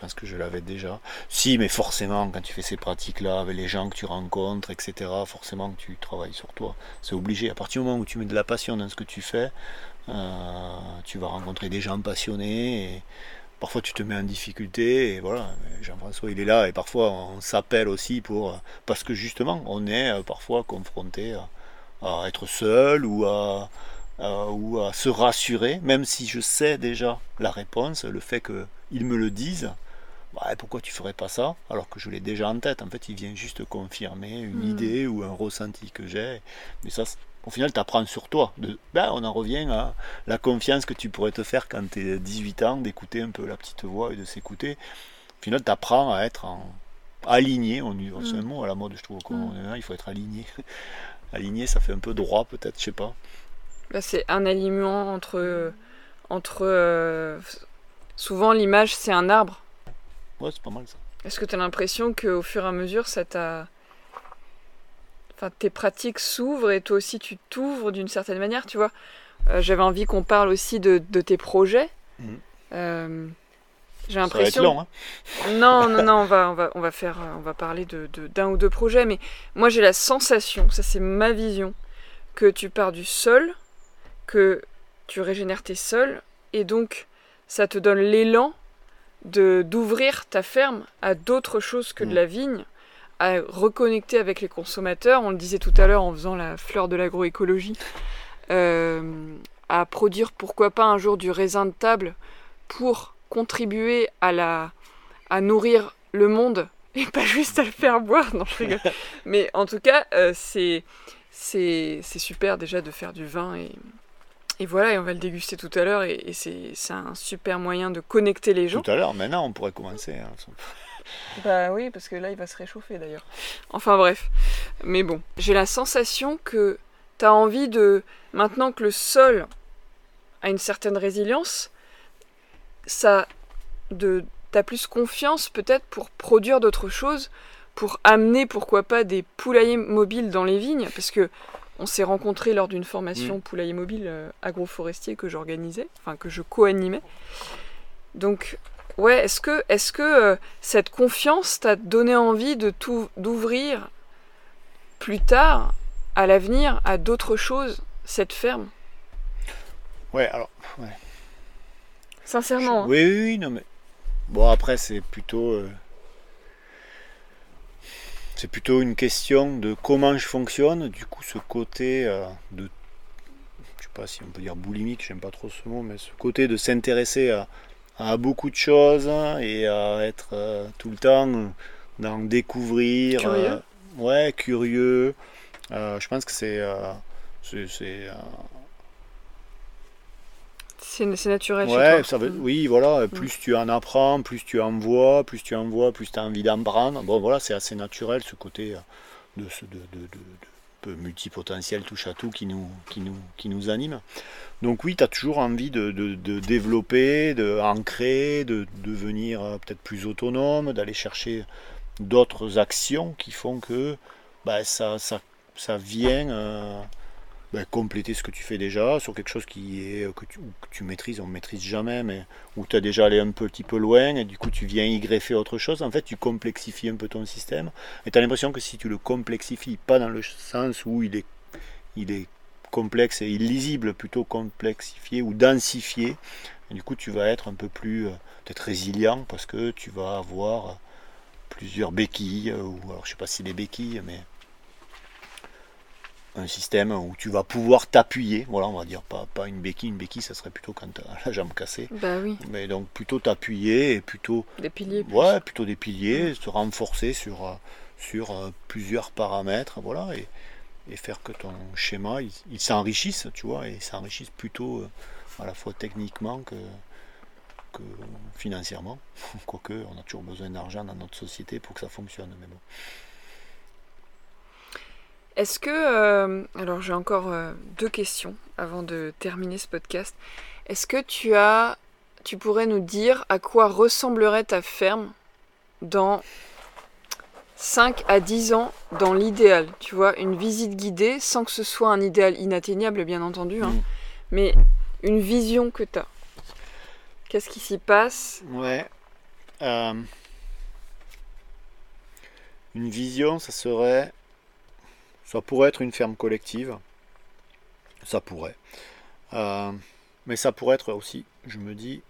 pense que je l'avais déjà. Si, mais forcément, quand tu fais ces pratiques-là, avec les gens que tu rencontres, etc., forcément tu travailles sur toi. C'est obligé. À partir du moment où tu mets de la passion dans ce que tu fais, euh, tu vas rencontrer des gens passionnés parfois tu te mets en difficulté voilà Jean-François il est là et parfois on s'appelle aussi pour parce que justement on est euh, parfois confronté à, être seul ou à, ou à se rassurer même si je sais déjà la réponse le fait qu'ils me le disent bah, pourquoi tu ferais pas ça alors que je l'ai déjà en tête en fait il vient juste confirmer une hmm. idée ou un ressenti que j'ai mais ça au final, tu apprends sur toi. De, ben, on en revient à la confiance que tu pourrais te faire quand tu es 18 ans, d'écouter un peu la petite voix et de s'écouter. Au final, tu apprends à être en, aligné. On, C'est un mm. mot à la mode, je trouve. Mm. il faut être aligné. aligné, ça fait un peu droit, peut-être, je sais pas. C'est un alignement entre. entre euh, souvent, l'image, c'est un arbre. Ouais, c'est pas mal ça. Est-ce que tu as l'impression qu'au fur et à mesure, ça t'a enfin, tes pratiques s'ouvrent et toi aussi tu t'ouvres d'une certaine manière, tu vois? Euh, j'avais envie qu'on parle aussi de, tes projets. Mhm. Euh, j'ai l'impression. long, hein non, non, non, on va, on va, on va faire, on va parler de, d'un ou deux projets, mais moi j'ai la sensation, ça c'est ma vision, que tu pars du sol, que tu régénères tes sols, et donc ça te donne l'élan de d'ouvrir ta ferme à d'autres choses que de Mm. la vigne, à reconnecter avec les consommateurs. On le disait tout à l'heure en faisant la fleur de l'agroécologie, euh, à produire pourquoi pas un jour du raisin de table pour contribuer à la à nourrir le monde et pas juste à le faire boire. Non, je rigole. Mais en tout cas, euh, c'est c'est c'est super déjà de faire du vin et et voilà, et on va le déguster tout à l'heure, et, et c'est c'est un super moyen de connecter les gens. Tout à l'heure, maintenant on pourrait commencer. hein. Bah oui, parce que là, il va se réchauffer d'ailleurs. Enfin bref. Mais bon, j'ai la sensation que tu as envie de. Maintenant que le sol a une certaine résilience, ça. De, t'as plus confiance peut-être pour produire d'autres choses, pour amener pourquoi pas des poulaillers mobiles dans les vignes, parce que on s'est rencontrés lors d'une formation poulailler mobile euh, agroforestier que j'organisais, enfin que je co-animais. Donc Ouais, est-ce que, est que euh, cette confiance t'a donné envie de tout d'ouvrir plus tard, à l'avenir, à d'autres choses, cette ferme? Ouais, alors. Sincèrement. hein. Oui, oui, oui, non mais. Bon, après, c'est plutôt. euh, C'est plutôt une question de comment je fonctionne. Du coup, ce côté euh, de. Je sais pas si on peut dire boulimique, j'aime pas trop ce mot, mais ce côté de s'intéresser à, à beaucoup de choses et à être euh, tout le temps dans découvrir. Curieux. euh, ouais, curieux. Je pense que c'est. c'est- c'est, naturel Ouais, ça veut, Mm. oui, voilà, plus tu en apprends, plus tu en vois, plus tu en vois, plus tu as envie d'en prendre. Bon, voilà, c'est assez naturel ce côté euh, de, ce- de, de, de- de peu multipotentiel, touche à tout qui nous, qui nous, qui nous anime. Donc, oui, tu as toujours envie de, de, de développer, d'ancrer, de devenir euh, peut-être plus autonome, d'aller chercher d'autres actions qui font que bah, ça, ça, ça vient. euh, ben, compléter ce que tu fais déjà sur quelque chose qui est euh, que tu, que tu maîtrises, on ne maîtrise jamais, mais où tu as déjà allé un petit peu loin et du coup tu viens y greffer autre chose. En fait, tu complexifies un peu ton système et tu as l'impression que si tu le complexifies, pas dans le sens où il est, il est complexe et illisible, plutôt complexifié ou densifié, du coup tu vas être un peu plus euh, résilient parce que tu vas avoir plusieurs béquilles, euh, ou alors je sais pas si des béquilles, mais un système où tu vas pouvoir t'appuyer, voilà, on va dire pas, pas une béquille, une béquille ça serait plutôt quand tu as la jambe cassée, Bah oui, mais donc plutôt t'appuyer et plutôt, des piliers. ouais, plutôt des piliers, se renforcer sur, euh, sur euh, plusieurs paramètres, voilà, et, et faire que ton schéma il, il s'enrichisse, tu vois, et s'enrichisse plutôt euh, à la fois techniquement que, que financièrement, quoique on a toujours besoin d'argent dans notre société pour que ça fonctionne, mais bon. Est-ce que. euh, alors j'ai encore euh, deux questions avant de terminer ce podcast. Est-ce que tu as. Tu pourrais nous dire à quoi ressemblerait ta ferme dans 5 à 10 ans dans l'idéal? Tu vois, une visite guidée sans que ce soit un idéal inatteignable, bien entendu, hein, Mm. mais une vision que tu as. Qu'est-ce qui s'y passe? Ouais. Euh, une vision, ça serait. Ça pourrait être une ferme collective. Ça pourrait. Euh, mais ça pourrait être aussi, je me dis,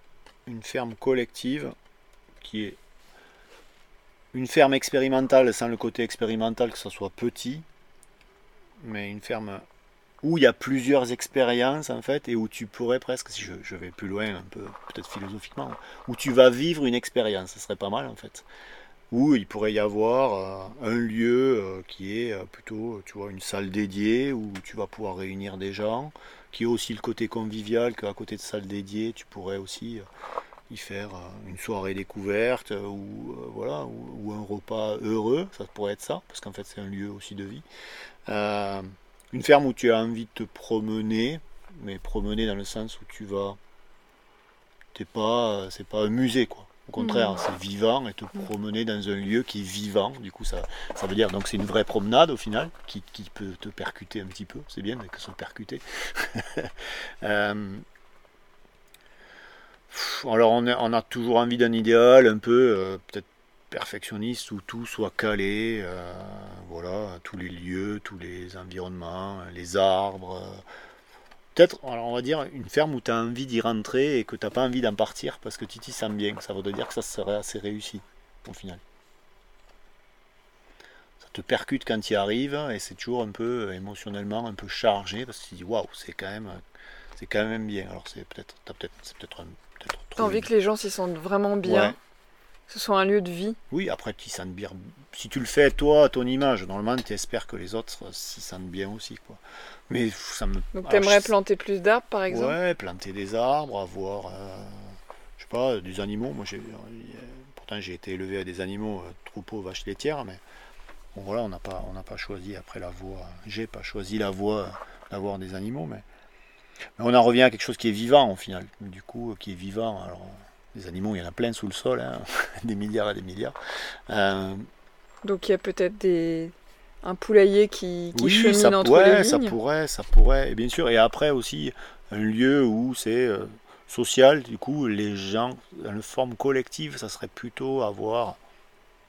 une ferme collective qui est une ferme expérimentale sans le côté expérimental que ça soit petit, mais une ferme où il y a plusieurs expériences en fait et où tu pourrais presque, si je, je vais plus loin un peu, peut-être philosophiquement, où tu vas vivre une expérience, ce serait pas mal en fait. Où il pourrait y avoir euh, un lieu euh, qui est euh, plutôt, tu vois, une salle dédiée où tu vas pouvoir réunir des gens, qui a aussi le côté convivial qu'à côté de salle dédiée, tu pourrais aussi y faire une soirée découverte ou voilà ou, un repas heureux, ça pourrait être ça, parce qu'en fait c'est un lieu aussi de vie. Une ferme où tu as envie de te promener, mais promener dans le sens où tu vas, pas, c'est pas un musée quoi. Au contraire, Mhm. c'est vivant et te promener dans un lieu qui est vivant. Du coup, ça, ça veut dire donc c'est une vraie promenade au final qui, qui peut te percuter un petit peu. C'est bien que se percuter. Euh, alors on a, on a toujours envie d'un idéal un peu euh, peut-être perfectionniste où tout soit calé, euh, voilà, tous les lieux, tous les environnements, les arbres, peut-être, on va dire, une ferme où tu as envie d'y rentrer et que tu n'as pas envie d'en partir parce que tu t'y sens bien. Ça veut dire que ça serait assez réussi au final. Ça te percute quand tu y arrives et c'est toujours un peu euh, émotionnellement un peu chargé parce que tu dis waouh, c'est quand même c'est quand même bien. Alors c'est peut-être peut-être c'est peut-être T'as envie que les gens s'y sentent vraiment bien. Ce soit un lieu de vie. Oui, après tu sentent bien. Si tu le fais toi, à ton image, normalement tu espères que les autres s'y sentent bien aussi quoi. Mais ça me. Donc tu aimerais planter plus d'arbres par exemple? Ouais, planter des arbres, avoir, euh, je sais pas, des animaux. Moi, j'ai, pourtant j'ai été élevé à des animaux, euh, troupeaux, vaches laitières, mais bon voilà, on n'a pas, on n'a pas choisi après la voie. J'ai pas choisi la voie d'avoir des animaux, mais, mais on en revient à quelque chose qui est vivant au final. Du coup, qui est vivant. Alors, des animaux, il y en a plein sous le sol, hein, des milliards et des milliards. Euh, Donc il y a peut-être des un poulailler qui, qui oui, chemine ça, entre ouais, les ça vignes. pourrait, ça pourrait. Et bien sûr, et après aussi un lieu où c'est euh, social. Du coup, les gens, dans une forme collective, ça serait plutôt avoir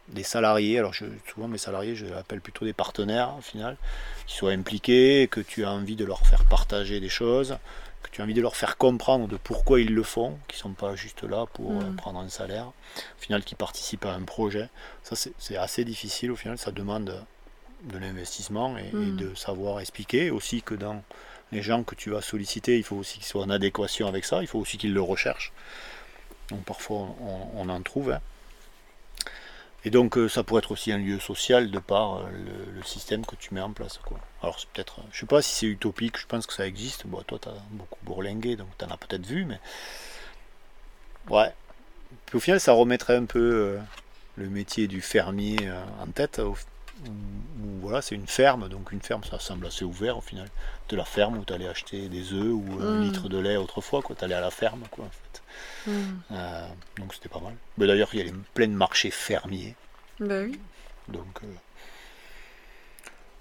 des salariés. Alors je, souvent mes salariés, je les appelle plutôt des partenaires au final, qui soient impliqués, que tu as envie de leur faire partager des choses, que tu as envie de leur faire comprendre de pourquoi ils le font, qui sont pas juste là pour euh, Mm. prendre un salaire. Au final, qui participent à un projet. Ça, c'est assez difficile. Au final, ça demande de l'investissement et, et Mm. de savoir expliquer aussi que dans les gens que tu vas solliciter, il faut aussi qu'ils soient en adéquation avec ça, il faut aussi qu'ils le recherchent. Donc parfois on, on en trouve. hein. Et donc euh, ça pourrait être aussi un lieu social de par euh, le, le système que tu mets en place. Quoi. Alors c'est peut-être, euh, je sais pas si c'est utopique, je pense que ça existe. Bon, toi tu as beaucoup bourlingué, donc tu en as peut-être vu, mais ouais. Puis au final ça remettrait un peu euh, le métier du fermier euh, en tête. au- où- où, voilà, c'est une ferme, donc une ferme ça semble assez ouvert au final. De la ferme où tu allais acheter des œufs ou un Mm. litre de lait autrefois, quoi. Tu allais à la ferme, quoi, en fait. Mm. Euh, donc c'était pas mal. Mais d'ailleurs, il y a plein de marchés fermiers. Bah oui. Donc, euh,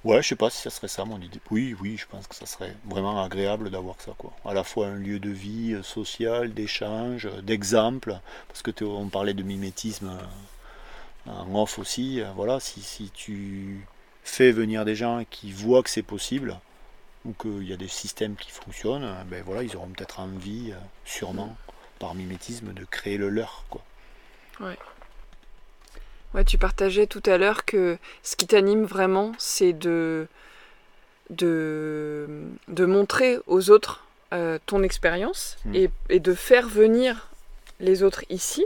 ouais, je sais pas si ça serait ça mon idée. Oui, oui, je pense que ça serait vraiment agréable d'avoir ça, quoi. À la fois un lieu de vie euh, social, d'échange, euh, d'exemple, parce que on parlait de mimétisme en off aussi. Voilà, si, si tu fais venir des gens qui voient que c'est possible ou qu'il y a des systèmes qui fonctionnent, ben voilà, ils auront peut-être envie, sûrement, par mimétisme, de créer le leur, quoi. Ouais, tu partageais tout à l'heure que ce qui t'anime vraiment, c'est de, de, de montrer aux autres euh, ton expérience Mm. et, et de faire venir les autres ici.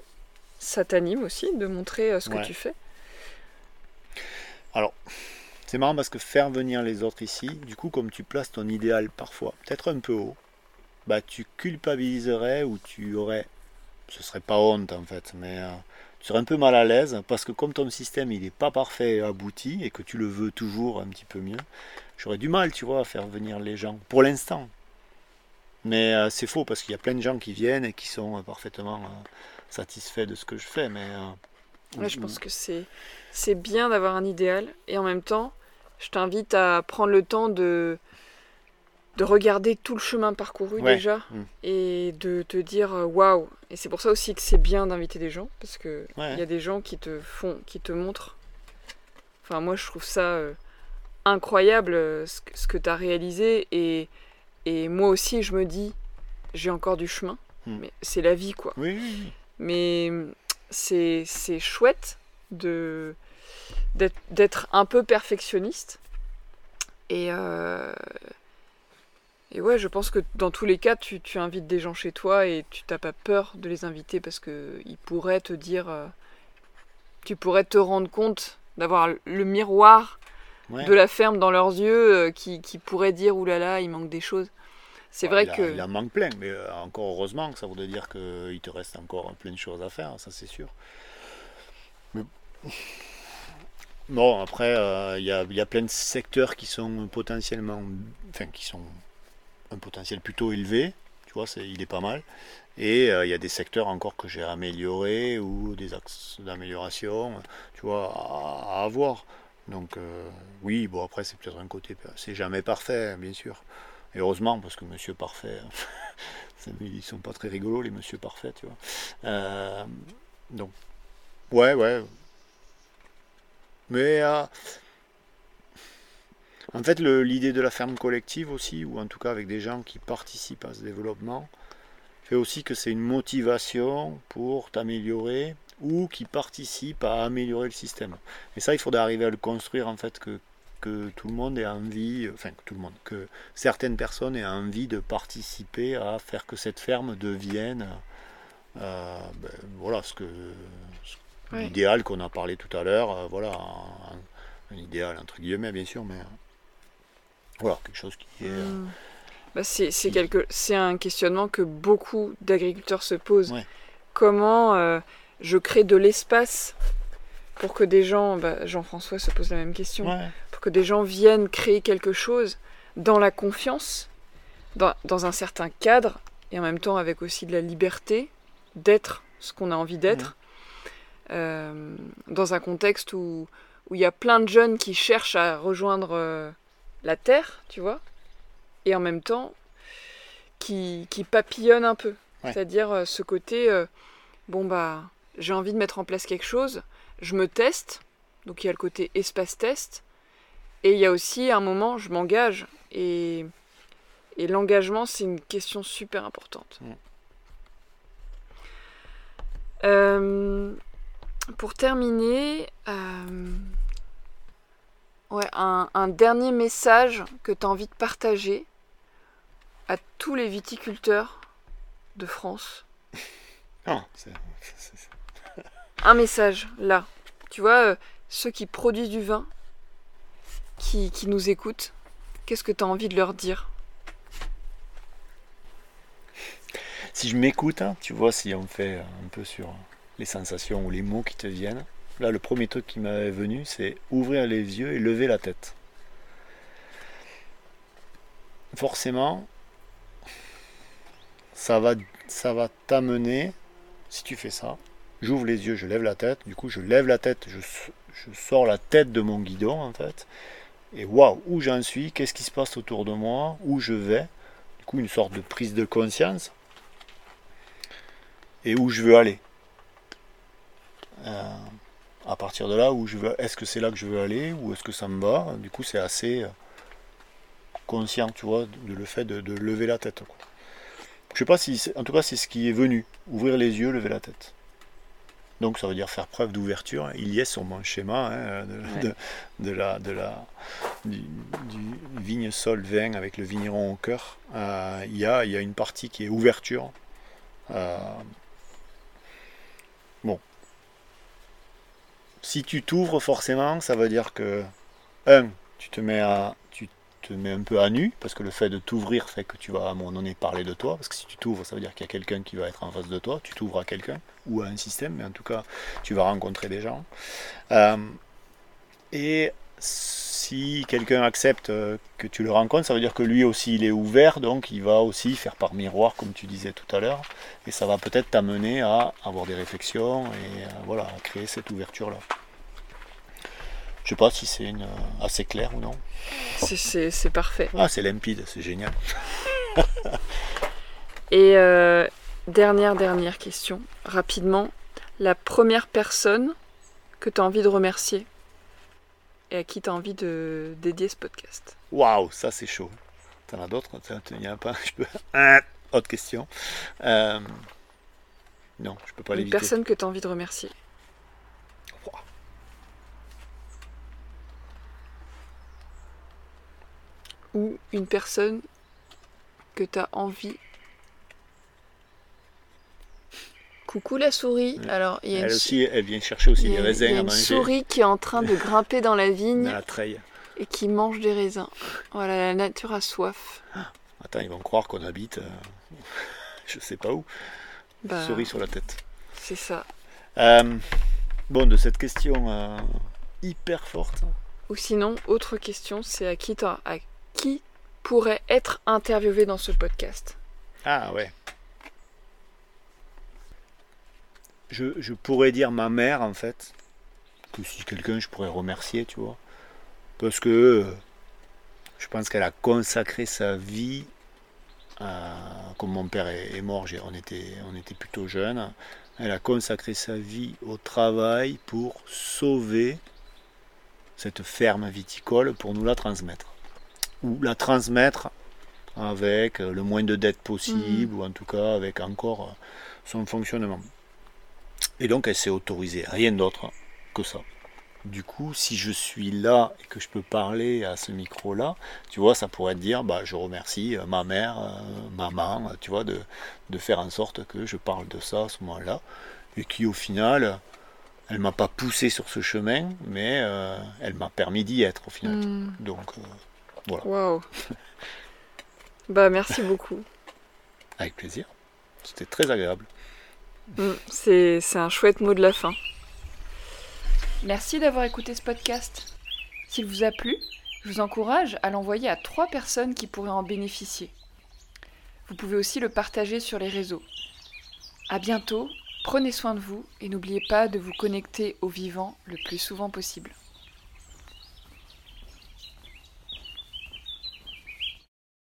Ça t'anime aussi de montrer euh, ce que tu fais? C'est marrant parce que faire venir les autres ici, du coup, comme tu places ton idéal parfois peut-être un peu haut, bah tu culpabiliserais ou tu aurais, ce serait pas honte en fait, mais euh, tu serais un peu mal à l'aise parce que comme ton système il n'est pas parfait et abouti et que tu le veux toujours un petit peu mieux, j'aurais du mal, tu vois, à faire venir les gens pour l'instant. Mais euh, c'est faux parce qu'il y a plein de gens qui viennent et qui sont euh, parfaitement euh, satisfaits de ce que je fais, mais Ouais, je pense que c'est c'est bien d'avoir un idéal et en même temps, je t'invite à prendre le temps de de regarder tout le chemin parcouru Ouais. déjà Mm. et de te dire euh, waouh. Et c'est pour ça aussi que c'est bien d'inviter des gens parce que il Ouais. y a des gens qui te font, qui te montrent. Enfin, moi, je trouve ça euh, incroyable euh, ce que, tu as réalisé et et moi aussi, je me dis j'ai encore du chemin, Mm. mais c'est la vie quoi. oui, oui, oui. Mais c'est c'est chouette de d'être- d'être un peu perfectionniste. Et, euh, et ouais, je pense que dans tous les cas, tu, tu invites des gens chez toi et tu t'as pas peur de les inviter parce que ils pourraient te dire, euh, tu pourrais te rendre compte d'avoir le miroir Ouais. de la ferme dans leurs yeux euh, qui, qui pourrait dire oulala, là là, il manque des choses. C'est Ouais, vrai il a- que Il en manque plein, mais euh, encore heureusement que ça voudrait dire qu'il te reste encore plein de choses à faire, ça c'est sûr. Mais... Bon, après, euh, il y, a, il y a plein de secteurs qui sont potentiellement. Enfin, qui sont un potentiel plutôt élevé, tu vois, il est pas mal. Et euh, il y a des secteurs encore que j'ai améliorés ou des axes d'amélioration, tu vois, à, avoir. Donc, euh, oui, bon, après, c'est peut-être un côté. C'est jamais parfait, bien sûr. Heureusement, parce que Monsieur Parfait, ils sont pas très rigolos, les Monsieur Parfait, tu vois. Euh, donc, ouais, ouais. Mais, En fait, l'idée de la ferme collective aussi, ou en tout cas avec des gens qui participent à ce développement, fait aussi que c'est une motivation pour t'améliorer ou qui participent à améliorer le système. Et ça, il faudrait arriver à le construire en fait que, que tout le monde ait envie, enfin que tout le monde, que certaines personnes aient envie de participer à faire que cette ferme devienne euh, ben, voilà ce que l'idéal qu'on a parlé tout à l'heure, euh, voilà un, un idéal entre guillemets bien sûr, mais voilà quelque chose qui est. Bah, c'est c'est quelque- c'est un questionnement que beaucoup d'agriculteurs se posent. Ouais. Comment euh, je crée de l'espace pour que des gens, bah, Jean-François se pose la même question, ouais, pour que des gens viennent créer quelque chose dans la confiance, dans, dans un certain cadre, et en même temps avec aussi de la liberté d'être ce qu'on a envie d'être, euh, dans un contexte où où il y a plein de jeunes qui cherchent à rejoindre euh, la Terre, tu vois, et en même temps qui, qui papillonnent un peu. Ouais. C'est-à-dire euh, ce côté, euh, bon bah, j'ai envie de mettre en place quelque chose, je me teste, donc il y a le côté espace test, et il y a aussi un moment, je m'engage, et, et l'engagement, c'est une question super importante. Euh, pour terminer, ouais, un, un dernier message que tu as envie de partager à tous les viticulteurs de France. Ah, c'est- c'est- c'est- Un message, là. Tu vois, euh, ceux qui produisent du vin, qui, qui nous écoutent, qu'est-ce que tu as envie de leur dire? Si je m'écoute, hein, tu vois, si on fait un peu sur les sensations ou les mots qui te viennent, là, le premier truc qui m'est venu, c'est ouvrir les yeux et lever la tête. Forcément, ça va, ça va t'amener, si tu fais ça, j'ouvre les yeux, je lève la tête, du coup, je lève la tête, je, je sors la tête de mon guidon, en fait, et waouh, où j'en suis, qu'est-ce qui se passe autour de moi, où je vais, du coup, une sorte de prise de conscience et où je veux aller. Euh, à partir de là, où je veux, est-ce que c'est là que je veux aller ou est-ce que ça me va? Du coup, c'est assez euh, conscient, tu vois, de le fait de, de lever la tête. Quoi. Je sais pas si, c'est- en tout cas, c'est ce qui est venu. Ouvrir les yeux, lever la tête. Donc, ça veut dire faire preuve d'ouverture. Il y est sur mon schéma hein, de, Ouais. de- de la, de la, du, du vigne sol vin avec le vigneron au cœur. Euh, il, y a, il y a une partie qui est ouverture. Euh, bon. Si tu t'ouvres forcément, ça veut dire que, un, tu te mets un peu à nu, parce que le fait de t'ouvrir fait que tu vas à un moment donné parler de toi, parce que si tu t'ouvres, ça veut dire qu'il y a quelqu'un qui va être en face de toi, tu t'ouvres à quelqu'un, ou à un système, mais en tout cas, tu vas rencontrer des gens. Euh, et si quelqu'un accepte euh, que tu le rencontres, ça veut dire que lui aussi il est ouvert, donc il va aussi faire par miroir, comme tu disais tout à l'heure, et ça va peut-être t'amener à avoir des réflexions et euh, voilà, à créer cette ouverture-là. Je sais pas si c'est une, euh, assez clair ou non. C'est- parfait. Ah, c'est limpide, c'est génial. Et euh, dernière, dernière question, rapidement. La première personne que tu as envie de remercier et à qui tu as envie de dédier ce podcast? Waouh, ça c'est chaud. T'en as d'autres? T'en- Il n'y en a pas Je peux. Ah, Autre question. Euh, Non, je peux pas Une l'éviter. personne que tu as envie de remercier. Ou une personne que tu as envie. Coucou la souris. Ouais. Alors, il y a une, Elle aussi, elle vient chercher aussi il y des a- il y raisins a à une manger souris qui est en train de grimper dans la vigne dans la treille. et qui mange des raisins. Voilà, la nature a soif. Attends, ils vont croire qu'on habite, euh, je sais pas où, Bah, souris sur la tête. c'est ça. Euh, bon, de cette question euh, hyper forte. Ou sinon, autre question, c'est à qui, à qui pourrait être interviewé dans ce podcast Ah ouais. Je, pourrais dire ma mère en fait. Que si quelqu'un je pourrais remercier, tu vois. Parce que euh, je pense qu'elle a consacré sa vie. à- comme mon père est, mort, on était, on était plutôt jeunes. Elle a consacré sa vie au travail pour sauver cette ferme viticole pour nous la transmettre. Ou la transmettre avec le moins de dettes possible, ou en tout cas avec encore son fonctionnement. Et donc elle s'est autorisée, rien d'autre que ça. Du coup, si je suis là et que je peux parler à ce micro-là, tu vois, ça pourrait dire, bah, je remercie euh, ma mère, euh, maman, tu vois, de, faire en sorte que je parle de ça à ce moment-là. Et qui, au final, elle m'a pas poussé sur ce chemin, mais euh, elle m'a permis d'y être, au final. Hmm. Donc, voilà. Waouh Bah, merci beaucoup. Avec plaisir. C'était très agréable. Hmm, c'est un chouette mot de la fin. Merci d'avoir écouté ce podcast. S'il vous a plu, je vous encourage à l'envoyer à trois personnes qui pourraient en bénéficier. Vous pouvez aussi le partager sur les réseaux. À bientôt, prenez soin de vous et n'oubliez pas de vous connecter au vivant le plus souvent possible.